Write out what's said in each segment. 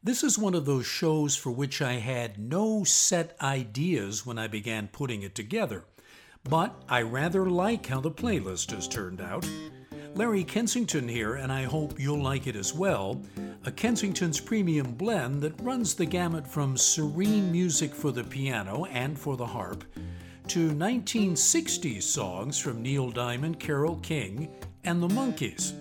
This is one of those shows for which I had no set ideas when I began putting it together, but I rather like how the playlist has turned out. Larry Kensington here, and I hope you'll like it as well. A Kensington's premium blend that runs the gamut from serene music for the piano and for the harp to 1960s songs from Neil Diamond, Carole King, and the Monkees.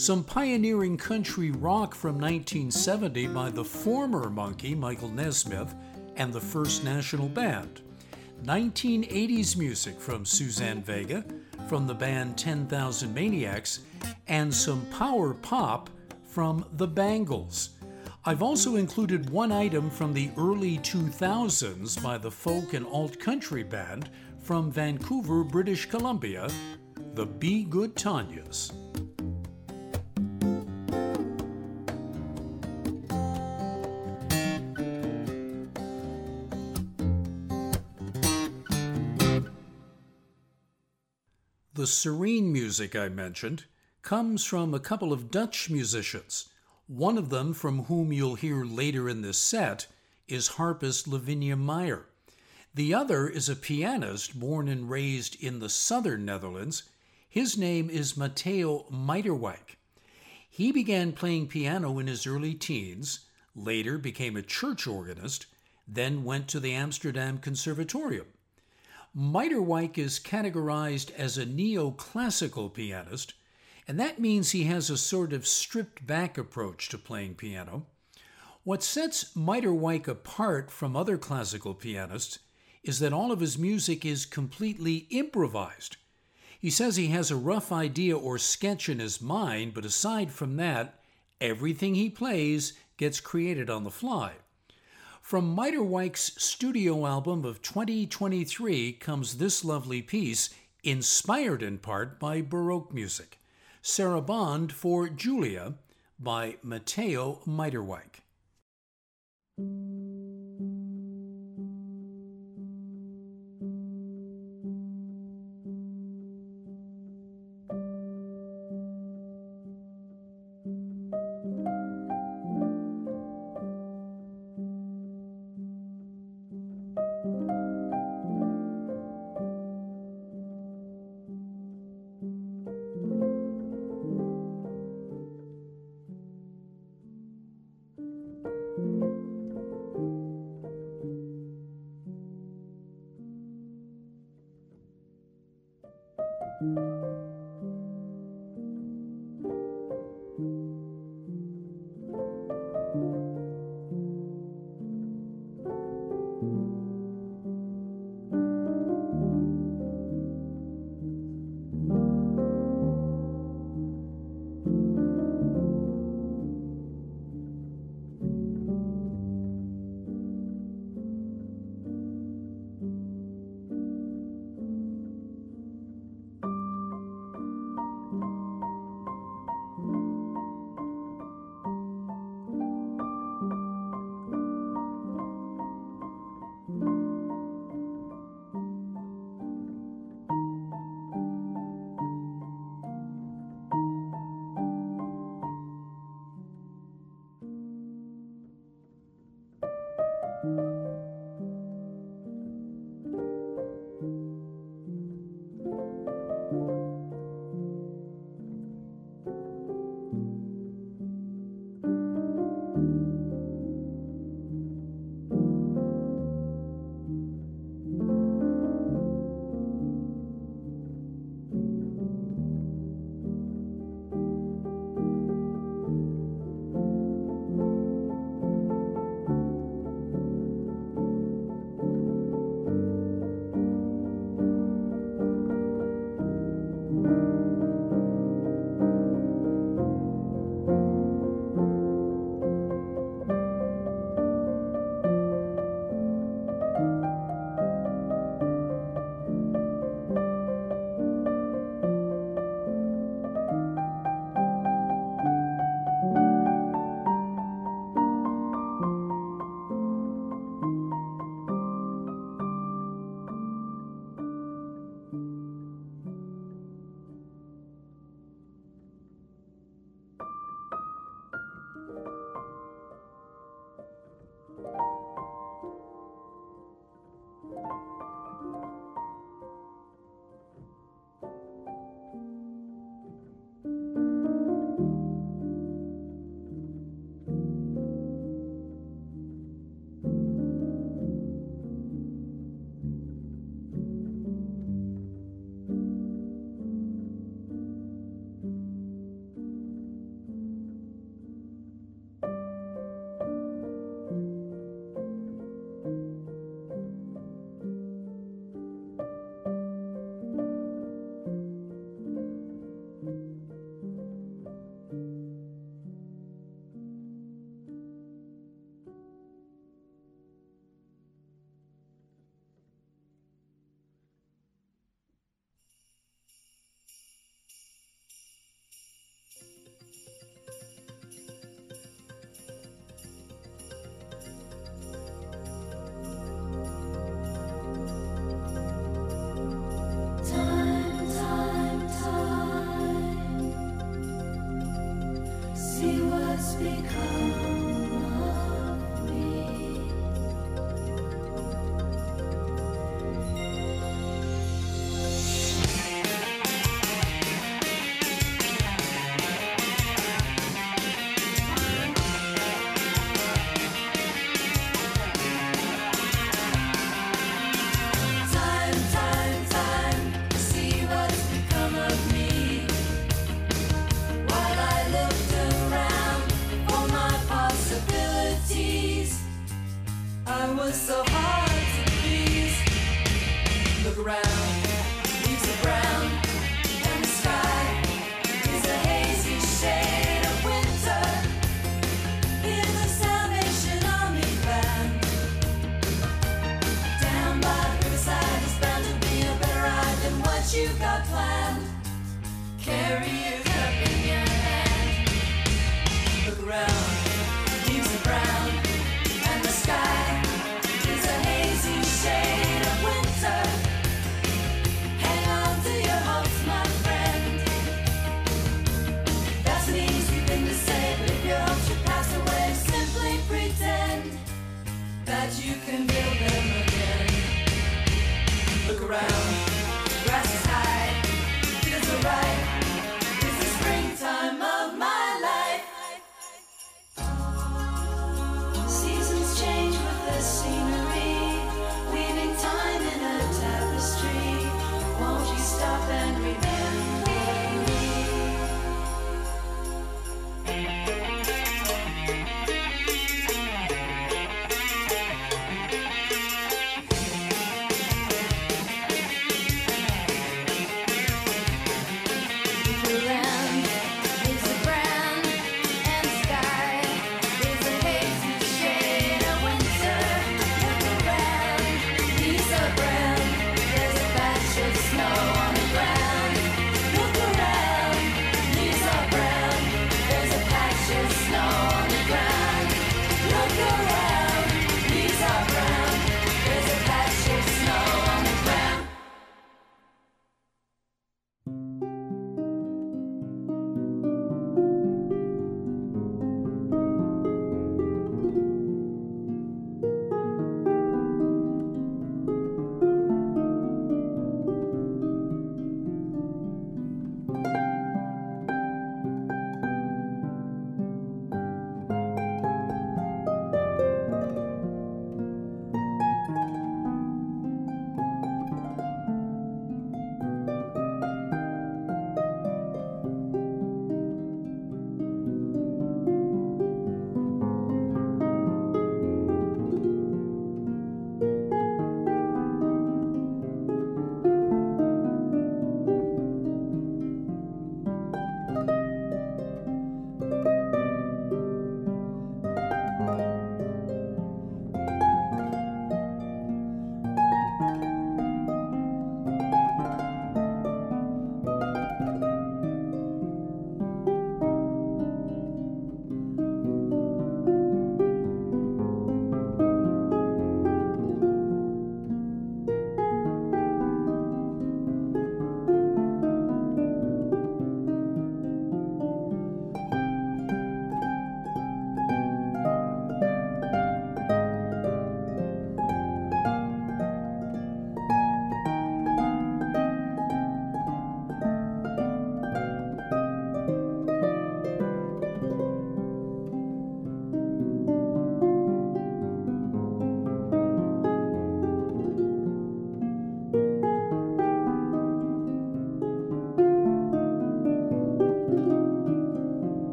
Some pioneering country rock from 1970 by the former Monkee, Michael Nesmith, and the First National Band. 1980s music from Suzanne Vega, from the band 10,000 Maniacs, and some power pop from the Bangles. I've also included one item from the early 2000s by the folk and alt country band from Vancouver, British Columbia, the Be Good Tanyas. The serene music I mentioned comes from a couple of Dutch musicians. One of them, from whom you'll hear later in this set, is harpist Lavinia Meijer. The other is a pianist born and raised in the southern Netherlands. His name is Matteo Myderwyk. He began playing piano in his early teens, later became a church organist, then went to the Amsterdam Conservatorium. Myderwyk is categorized as a neoclassical pianist, and that means he has a sort of stripped back approach to playing piano. What sets Myderwyk apart from other classical pianists is that all of his music is completely improvised. He says he has a rough idea or sketch in his mind, but aside from that, everything he plays gets created on the fly. From Myderwyk's studio album of 2023 comes this lovely piece, inspired in part by Baroque music. Sarabande for Julia by Matteo Myderwyk.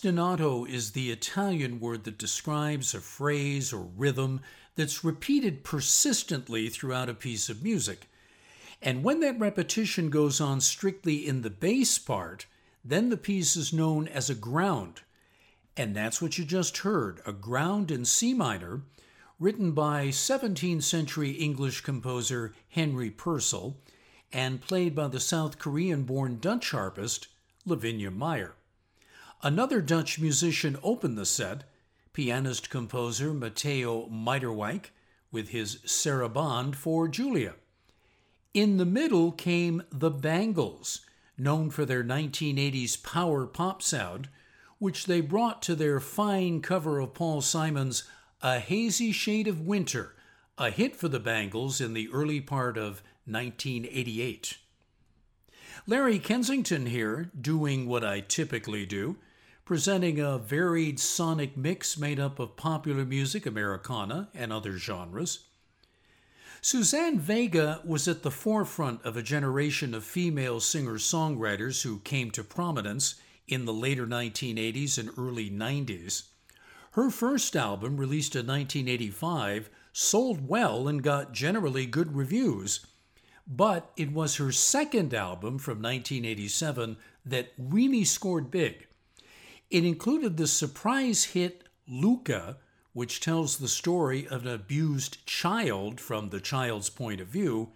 Ostinato is the Italian word that describes a phrase or rhythm that's repeated persistently throughout a piece of music. And when that repetition goes on strictly in the bass part, then the piece is known as a ground. And that's what you just heard a ground in C minor, written by 17th century English composer Henry Purcell and played by the South Korean born Dutch harpist Lavinia Meijer. Another Dutch musician opened the set, pianist composer Matteo Myderwyk, with his Sarabande for Julia. In the middle came the Bangles, known for their 1980s power pop sound, which they brought to their fine cover of Paul Simon's A Hazy Shade of Winter, a hit for the Bangles in the early part of 1988. Larry Kensington here, doing what I typically do presenting a varied sonic mix made up of popular music, Americana, and other genres. Suzanne Vega was at the forefront of a generation of female singer songwriters who came to prominence in the later 1980s and early 90s. Her first album, released in 1985, sold well and got generally good reviews. But it was her second album from 1987 that really scored big. It included the surprise hit Luka, which tells the story of an abused child from the child's point of view.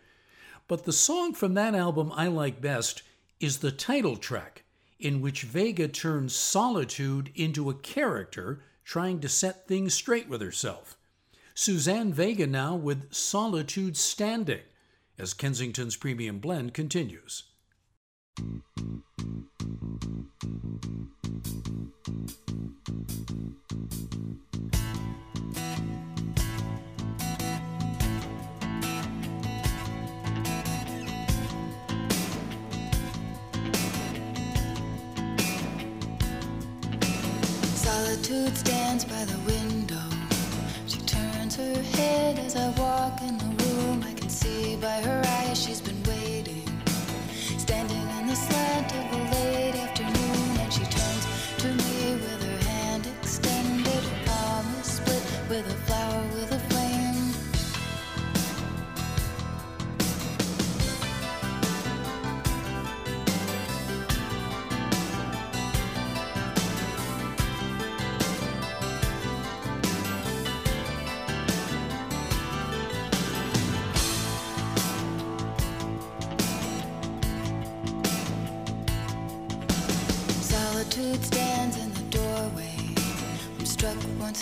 But the song from that album I like best is the title track, in which Vega turns solitude into a character trying to set things straight with herself. Suzanne Vega now with Solitude Standing, as Kensington's Premium Blend continues. Solitude stands by the window. She turns her head as I walk in the room. I can see by her eyes she's been slant of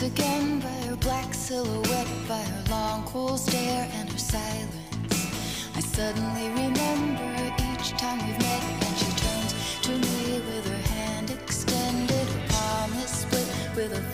again by her black silhouette, by her long, cool stare and her silence. I suddenly remember each time we've met, and she turns to me with her hand extended, her palm is split with a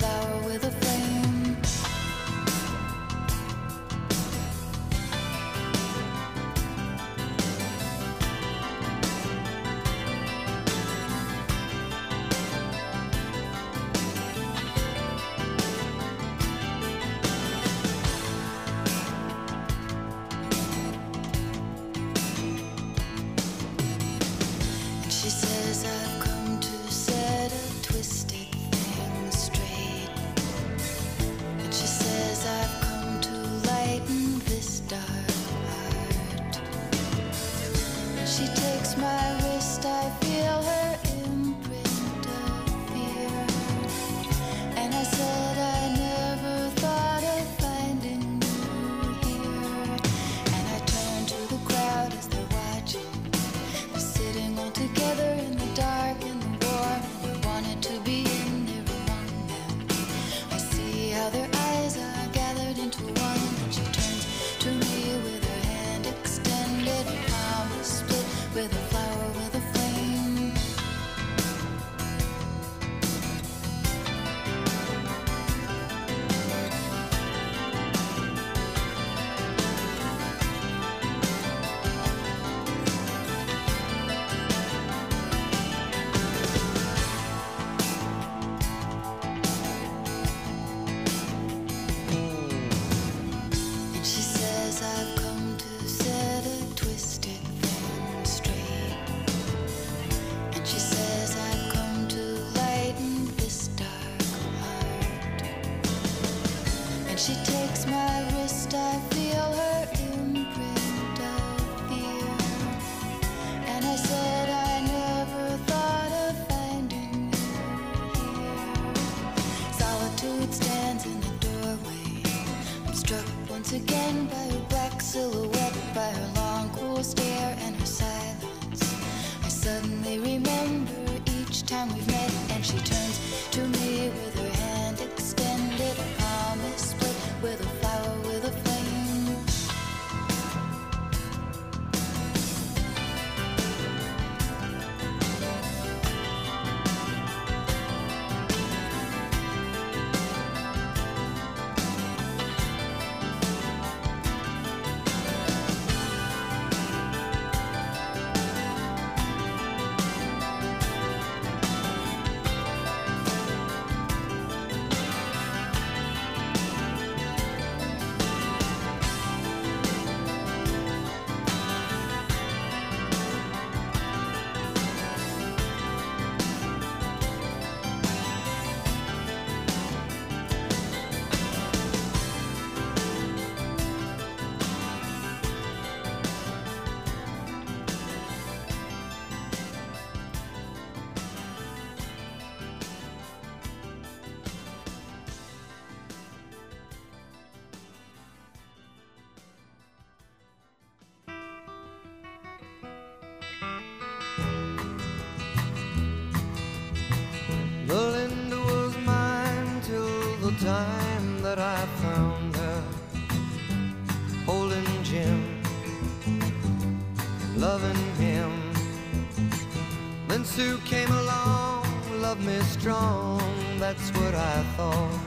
love me strong, that's what I thought.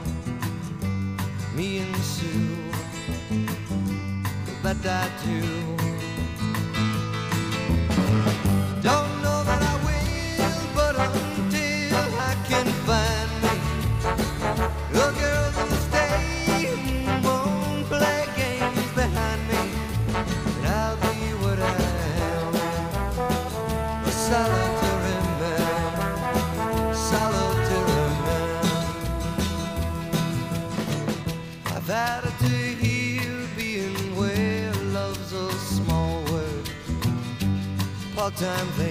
Me and Sue, that I do. time they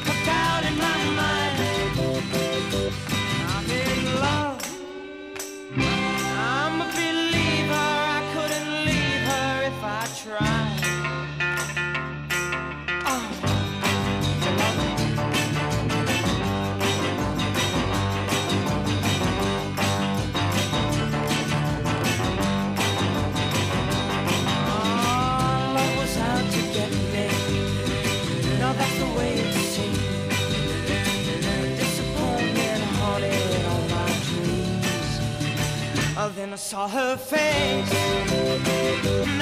Then I saw her face.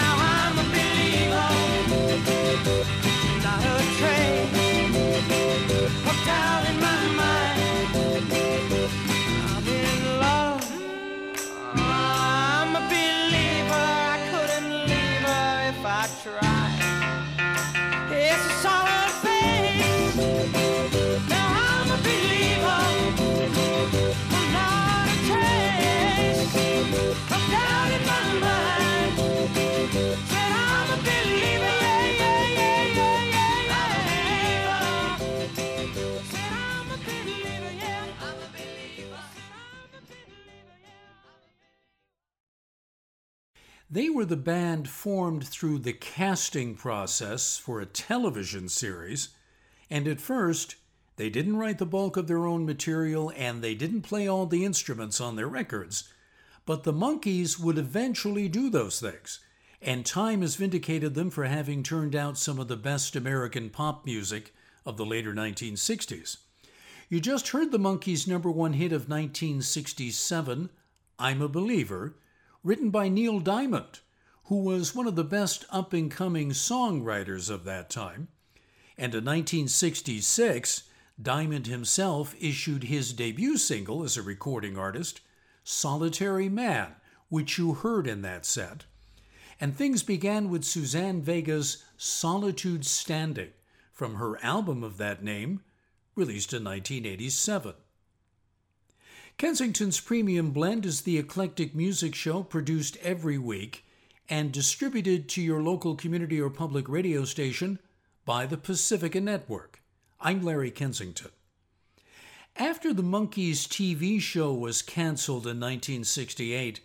Now I'm a believer, not a trace of doubt in my mind. I'm in love. I'm a believer. I couldn't leave her if I tried. They were the band formed through the casting process for a television series, and at first, they didn't write the bulk of their own material and they didn't play all the instruments on their records. But the Monkees would eventually do those things, and time has vindicated them for having turned out some of the best American pop music of the later 1960s. You just heard the Monkees' number one hit of 1967, I'm a Believer, written by Neil Diamond, who was one of the best up and coming songwriters of that time. And in 1966, Diamond himself issued his debut single as a recording artist, Solitary Man, which you heard in that set. And things began with Suzanne Vega's Solitude Standing from her album of that name, released in 1987. Kensington's Premium Blend is the eclectic music show produced every week and distributed to your local community or public radio station by the Pacifica Network. I'm Larry Kensington. After the Monkees TV show was canceled in 1968,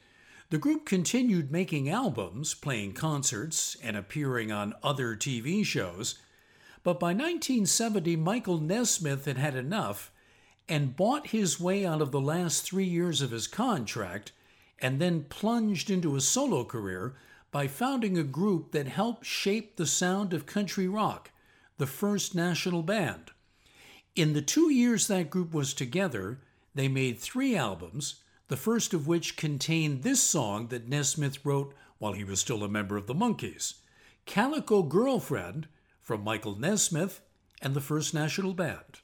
the group continued making albums, playing concerts, and appearing on other TV shows. But by 1970, Michael Nesmith had had enough and bought his way out of the last three years of his contract and then plunged into a solo career by founding a group that helped shape the sound of country rock, the First National Band. In the two years that group was together, they made three albums, the first of which contained this song that Nesmith wrote while he was still a member of the Monkees Calico Girlfriend from Michael Nesmith and the First National Band.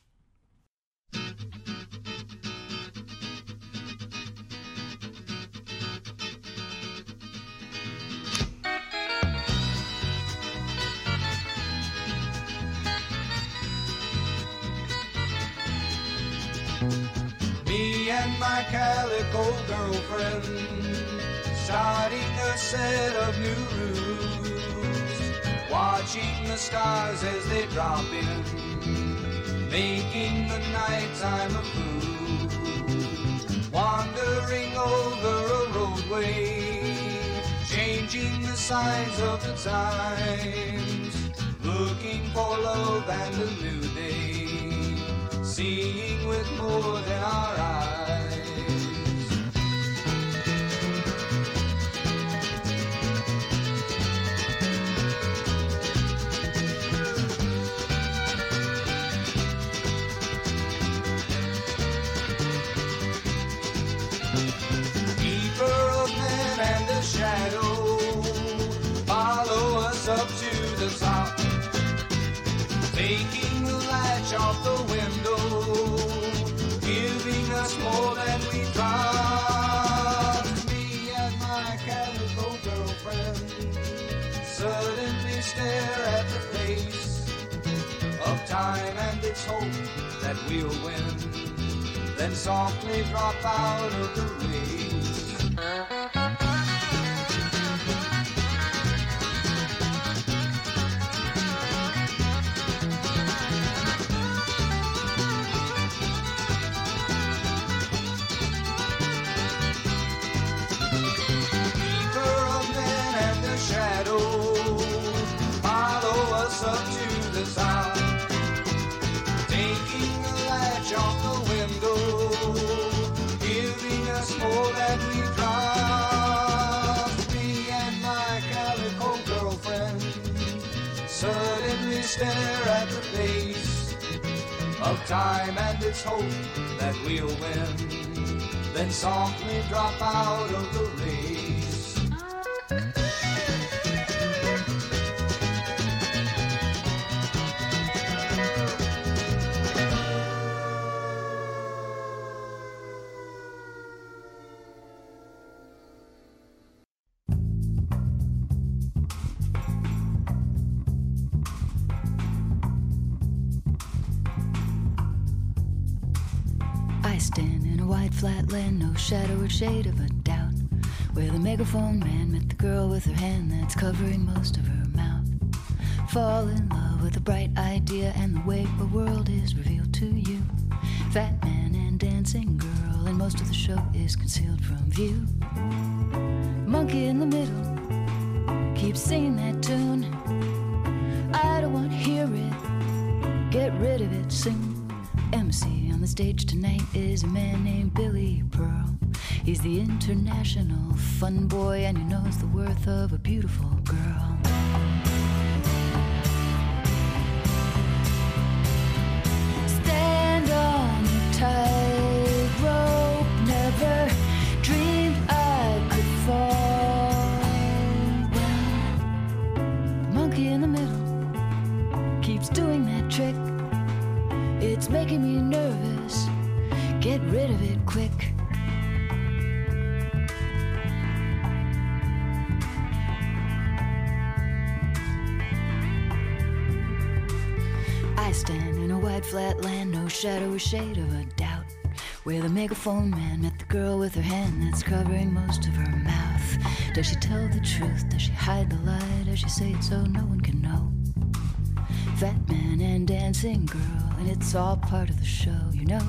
Set of new rules, watching the stars as they drop in, making the nighttime a fool, wandering over a roadway, changing the signs of the times, looking for love and a new day. Seeing with more than our eyes. Taking the latch off the window, giving us more than we dropped. Me and my calico girlfriend suddenly stare at the face of time and its hope that we'll win. Then softly drop out of the race. Time and its hope that we'll win. Then softly drop out of the race. Shade of a doubt. Where the megaphone man met the girl with her hand that's covering most of her mouth. Fall in love with a bright idea and the way the world is revealed to you. Fat man and dancing girl, and most of the show is concealed from view. Monkey in the middle keeps singing that tune. I don't want to hear it. Get rid of it soon. MC on the stage tonight is a man named Billy Pearl. He's the international fun boy and he knows the worth of a beautiful girl. Shade of a doubt. Where the megaphone man met the girl with her hand that's covering most of her mouth. Does she tell the truth? Does she hide the lie? Does she say it so no one can know? Fat man and dancing girl, and it's all part of the show, you know.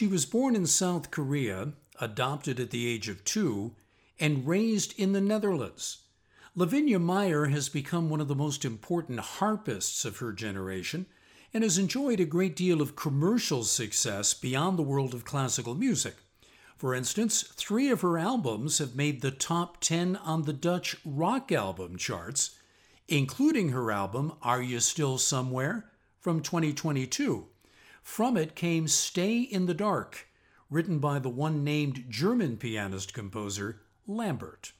She was born in South Korea, adopted at the age of two, and raised in the Netherlands. Lavinia Meijer has become one of the most important harpists of her generation and has enjoyed a great deal of commercial success beyond the world of classical music. For instance, three of her albums have made the top 10 on the Dutch rock album charts, including her album Are You Still Somewhere from 2022. From it came Stay in the Dark, written by the one named German pianist composer Lambert.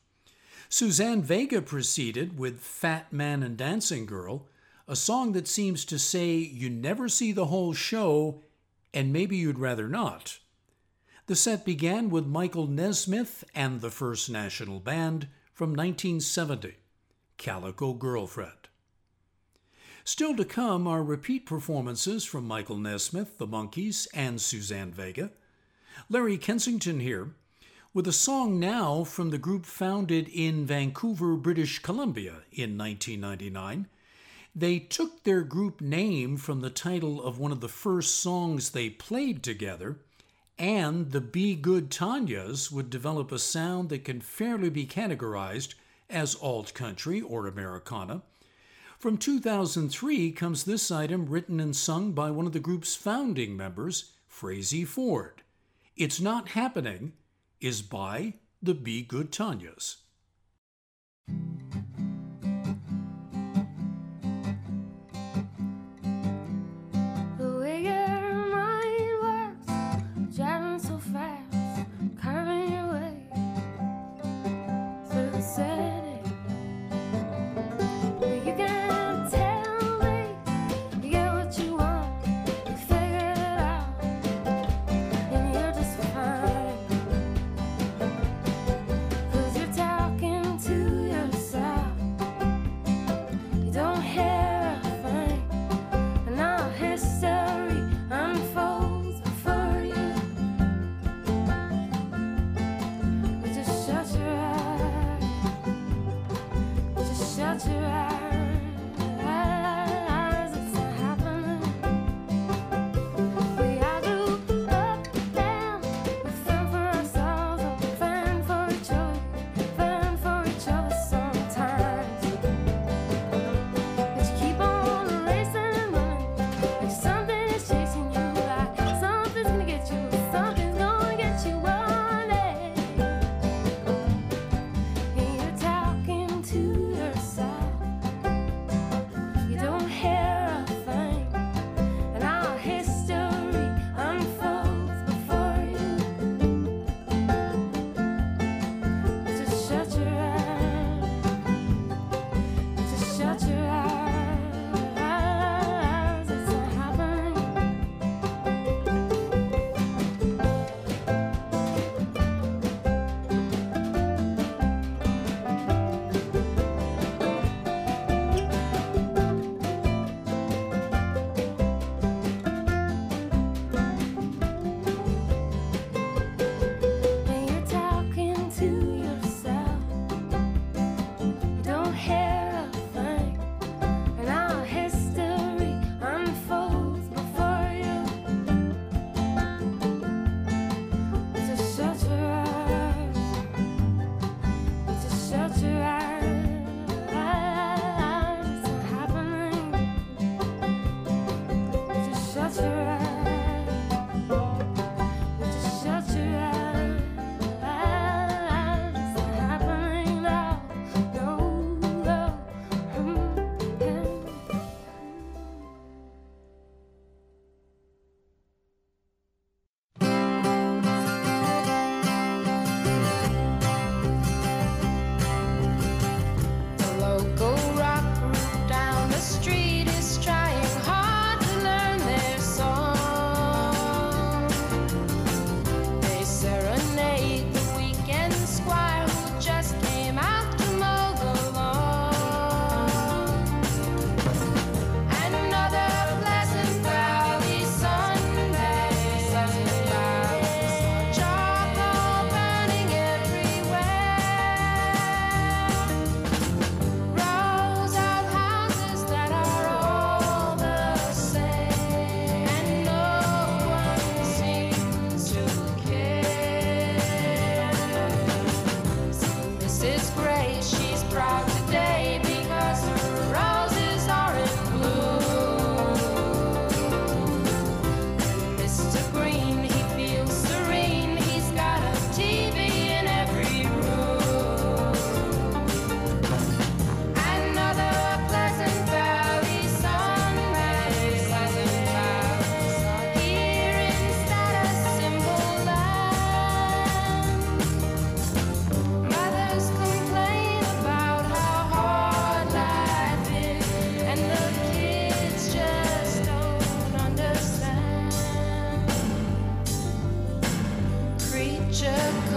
Suzanne Vega proceeded with Fat Man and Dancing Girl, a song that seems to say you never see the whole show and maybe you'd rather not. The set began with Michael Nesmith and the First National Band from 1970, Calico Girlfriend. Still to come are repeat performances from Michael Nesmith, the Monkees, and Suzanne Vega. Larry Kensington here with a song now from the group founded in Vancouver, British Columbia in 1999. They took their group name from the title of one of the first songs they played together, and the Be Good Tanyas would develop a sound that can fairly be categorized as alt country or Americana. From 2003 comes this item written and sung by one of the group's founding members, Frazey Ford. It's Not Happening is by the Be Good Tanyas.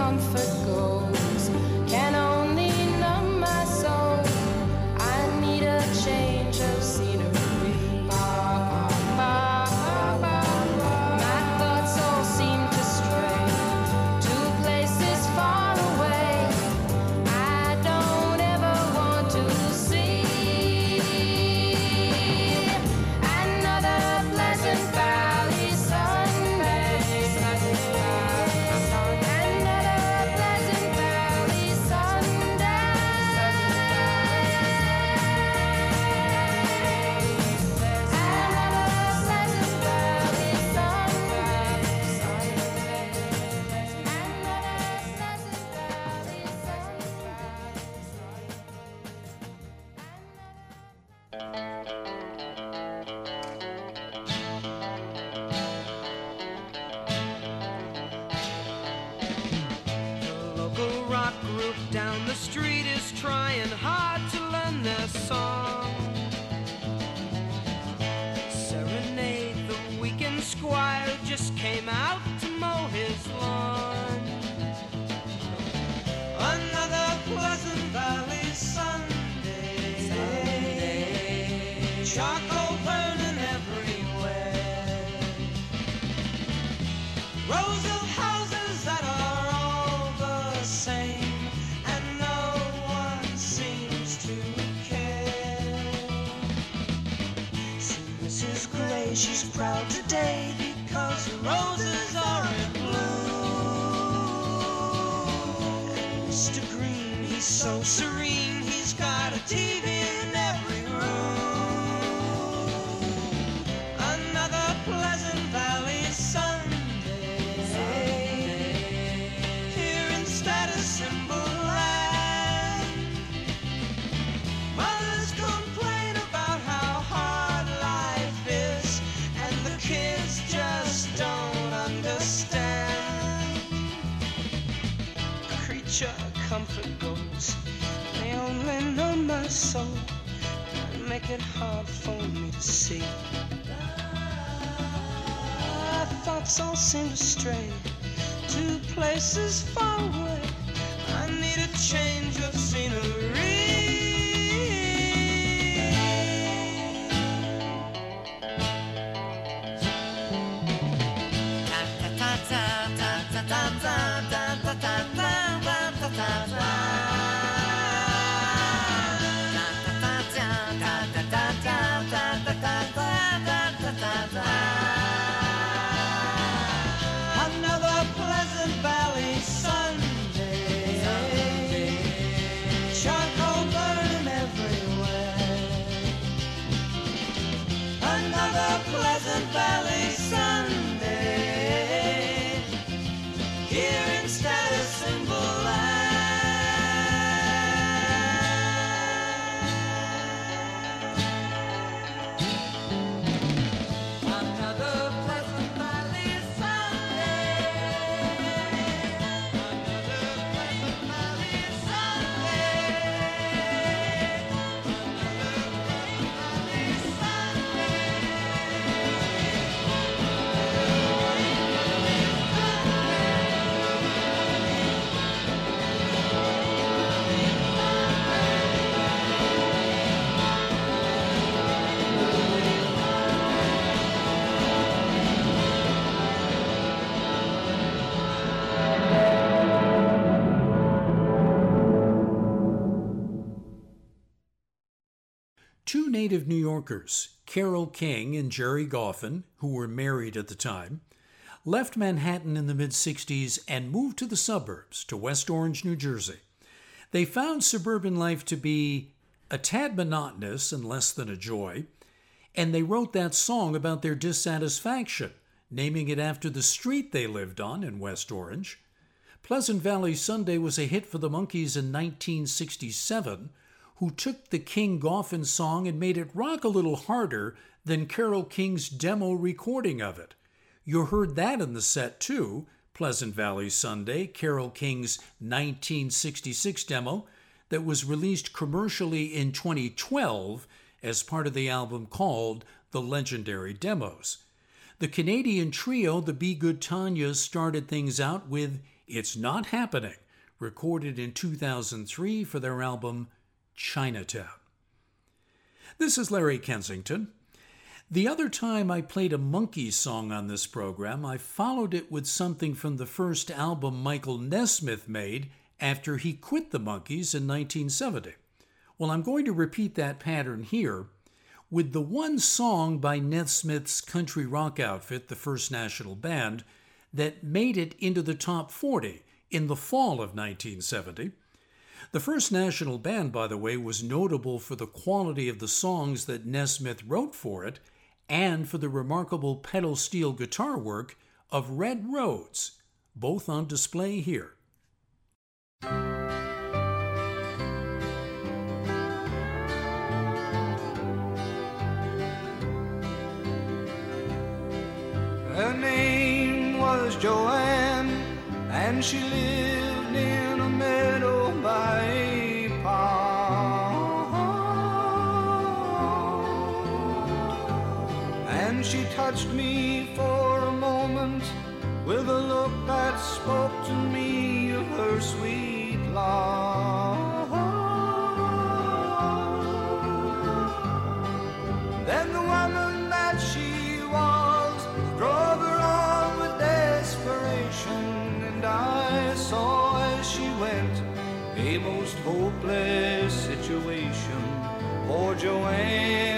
comfort so serene. hearts all seem to stray to places far away. native New Yorkers, Carole King and Gerry Goffin, who were married at the time, left Manhattan in the mid 60s and moved to the suburbs, to West Orange, New Jersey. They found suburban life to be a tad monotonous and less than a joy, and they wrote that song about their dissatisfaction, naming it after the street they lived on in West Orange. Pleasant Valley Sunday was a hit for the Monkees in 1967 who took the King Goffin song and made it rock a little harder than Carole King's demo recording of it. You heard that in the set too, Pleasant Valley Sunday, Carole King's 1966 demo that was released commercially in 2012 as part of the album called The Legendary Demos. The Canadian trio, the Be Good Tanyas, started things out with It's Not Happening, recorded in 2003 for their album Chinatown. This is Larry Kensington. The other time I played a Monkee song on this program, I followed it with something from the first album Michael Nesmith made after he quit the Monkees in 1970. Well, I'm going to repeat that pattern here with the one song by Nesmith's country rock outfit, the First National Band, that made it into the top 40 in the fall of 1970. The First National Band, by the way, was notable for the quality of the songs that Nesmith wrote for it and for the remarkable pedal steel guitar work of Red Rhodes, both on display here. Her name was Joanne, and she lived touched me for a moment with a look that spoke to me of her sweet love. Then the woman that she was drove her on with desperation, and I saw as she went a most hopeless situation for Joanne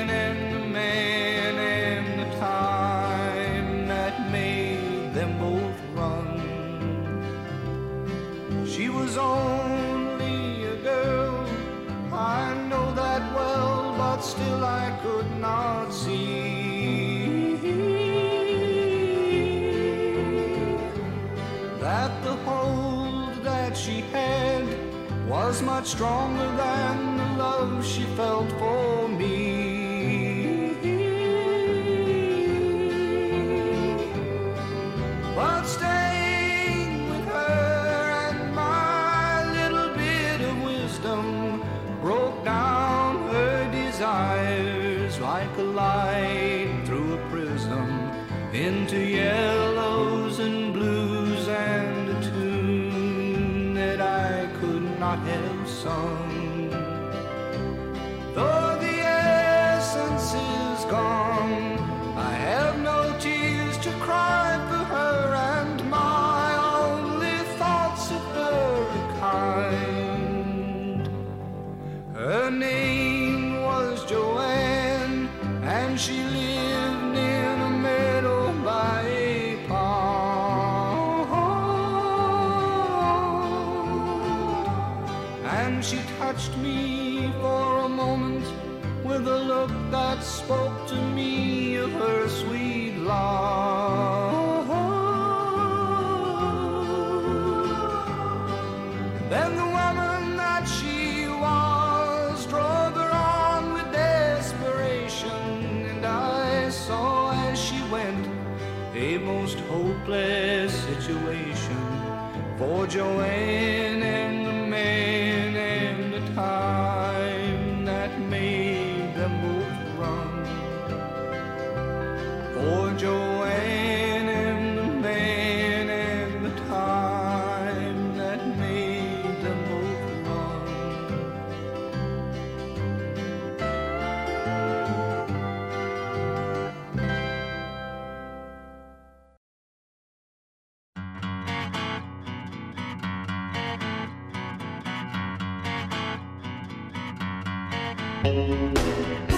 only a girl, I know that well, but still I could not see that the hold that she had was much stronger than the love she felt for me. Música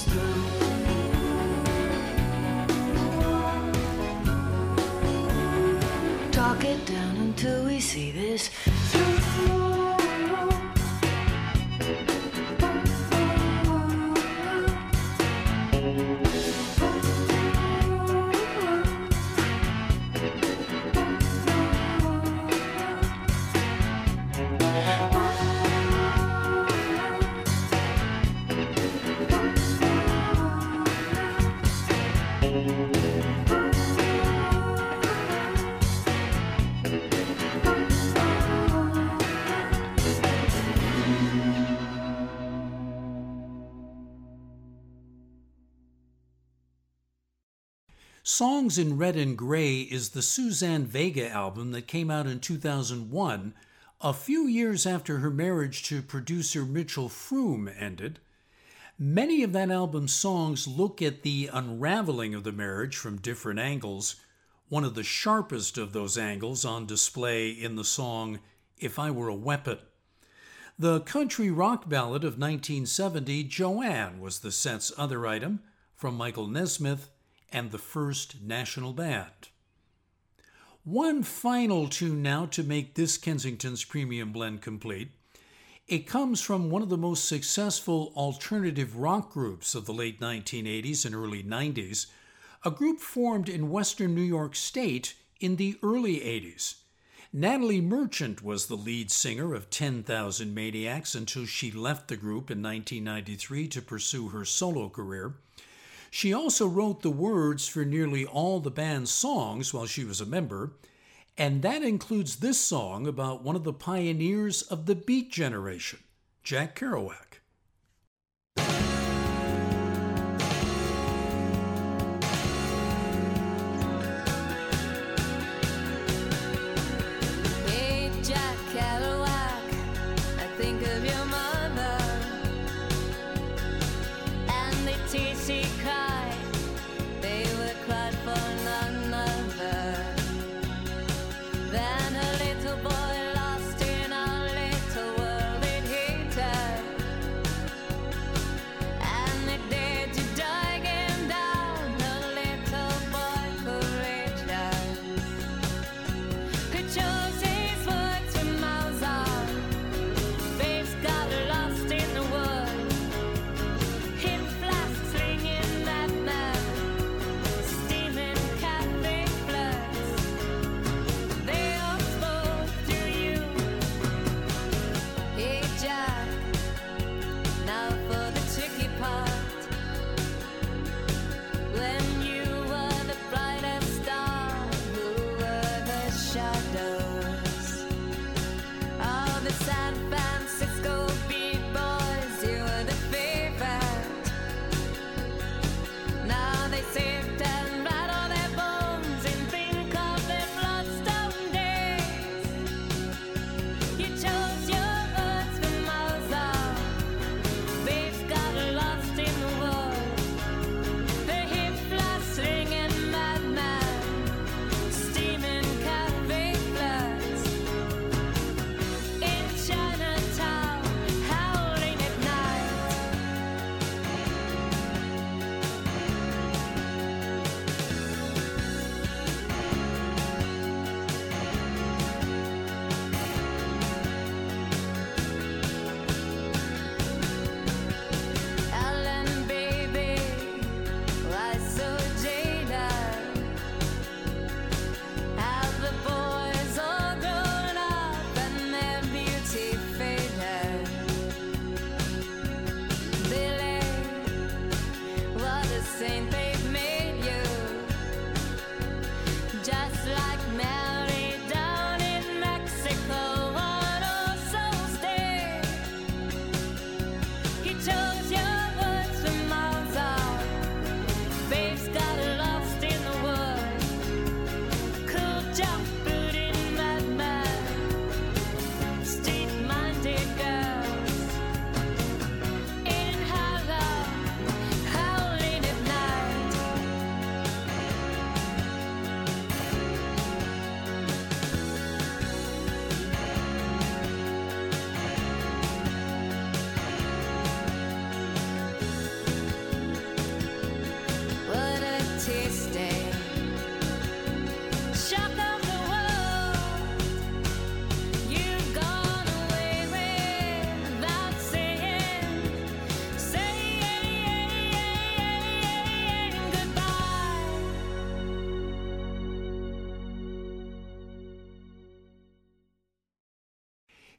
through. Talk it down until we see this Songs in Red and Gray is the Suzanne Vega album that came out in 2001, a few years after her marriage to producer Mitchell Froom ended. Many of that album's songs look at the unraveling of the marriage from different angles, one of the sharpest of those angles on display in the song If I Were a Weapon. The country rock ballad of 1970, Joanne, was the set's other item from Michael Nesmith and the First National Band. One final tune now to make this Kensington's premium blend complete. It comes from one of the most successful alternative rock groups of the late 1980s and early 90s, a group formed in western New York State in the early 80s. Natalie Merchant was the lead singer of 10,000 Maniacs until she left the group in 1993 to pursue her solo career. She also wrote the words for nearly all the band's songs while she was a member, and that includes this song about one of the pioneers of the Beat Generation, Jack Kerouac.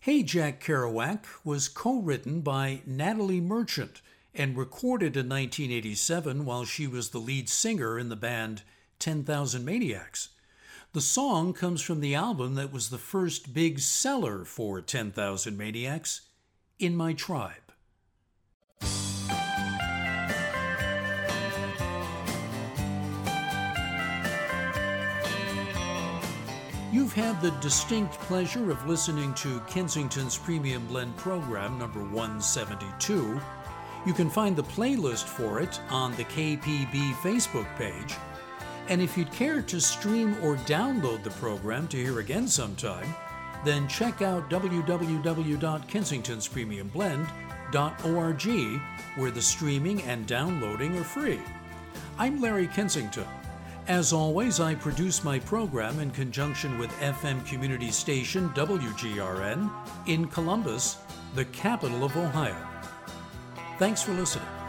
Hey Jack Kerouac was co written by Natalie Merchant and recorded in 1987 while she was the lead singer in the band 10,000 Maniacs. The song comes from the album that was the first big seller for 10,000 Maniacs, In My Tribe. You've had the distinct pleasure of listening to Kensington's Premium Blend program number 172. You can find the playlist for it on the KPB Facebook page. And if you'd care to stream or download the program to hear again sometime, then check out www.kensingtonspremiumblend.org, where the streaming and downloading are free. I'm Larry Kensington. As always, I produce my program in conjunction with FM community station WGRN in Columbus, the capital of Ohio. Thanks for listening.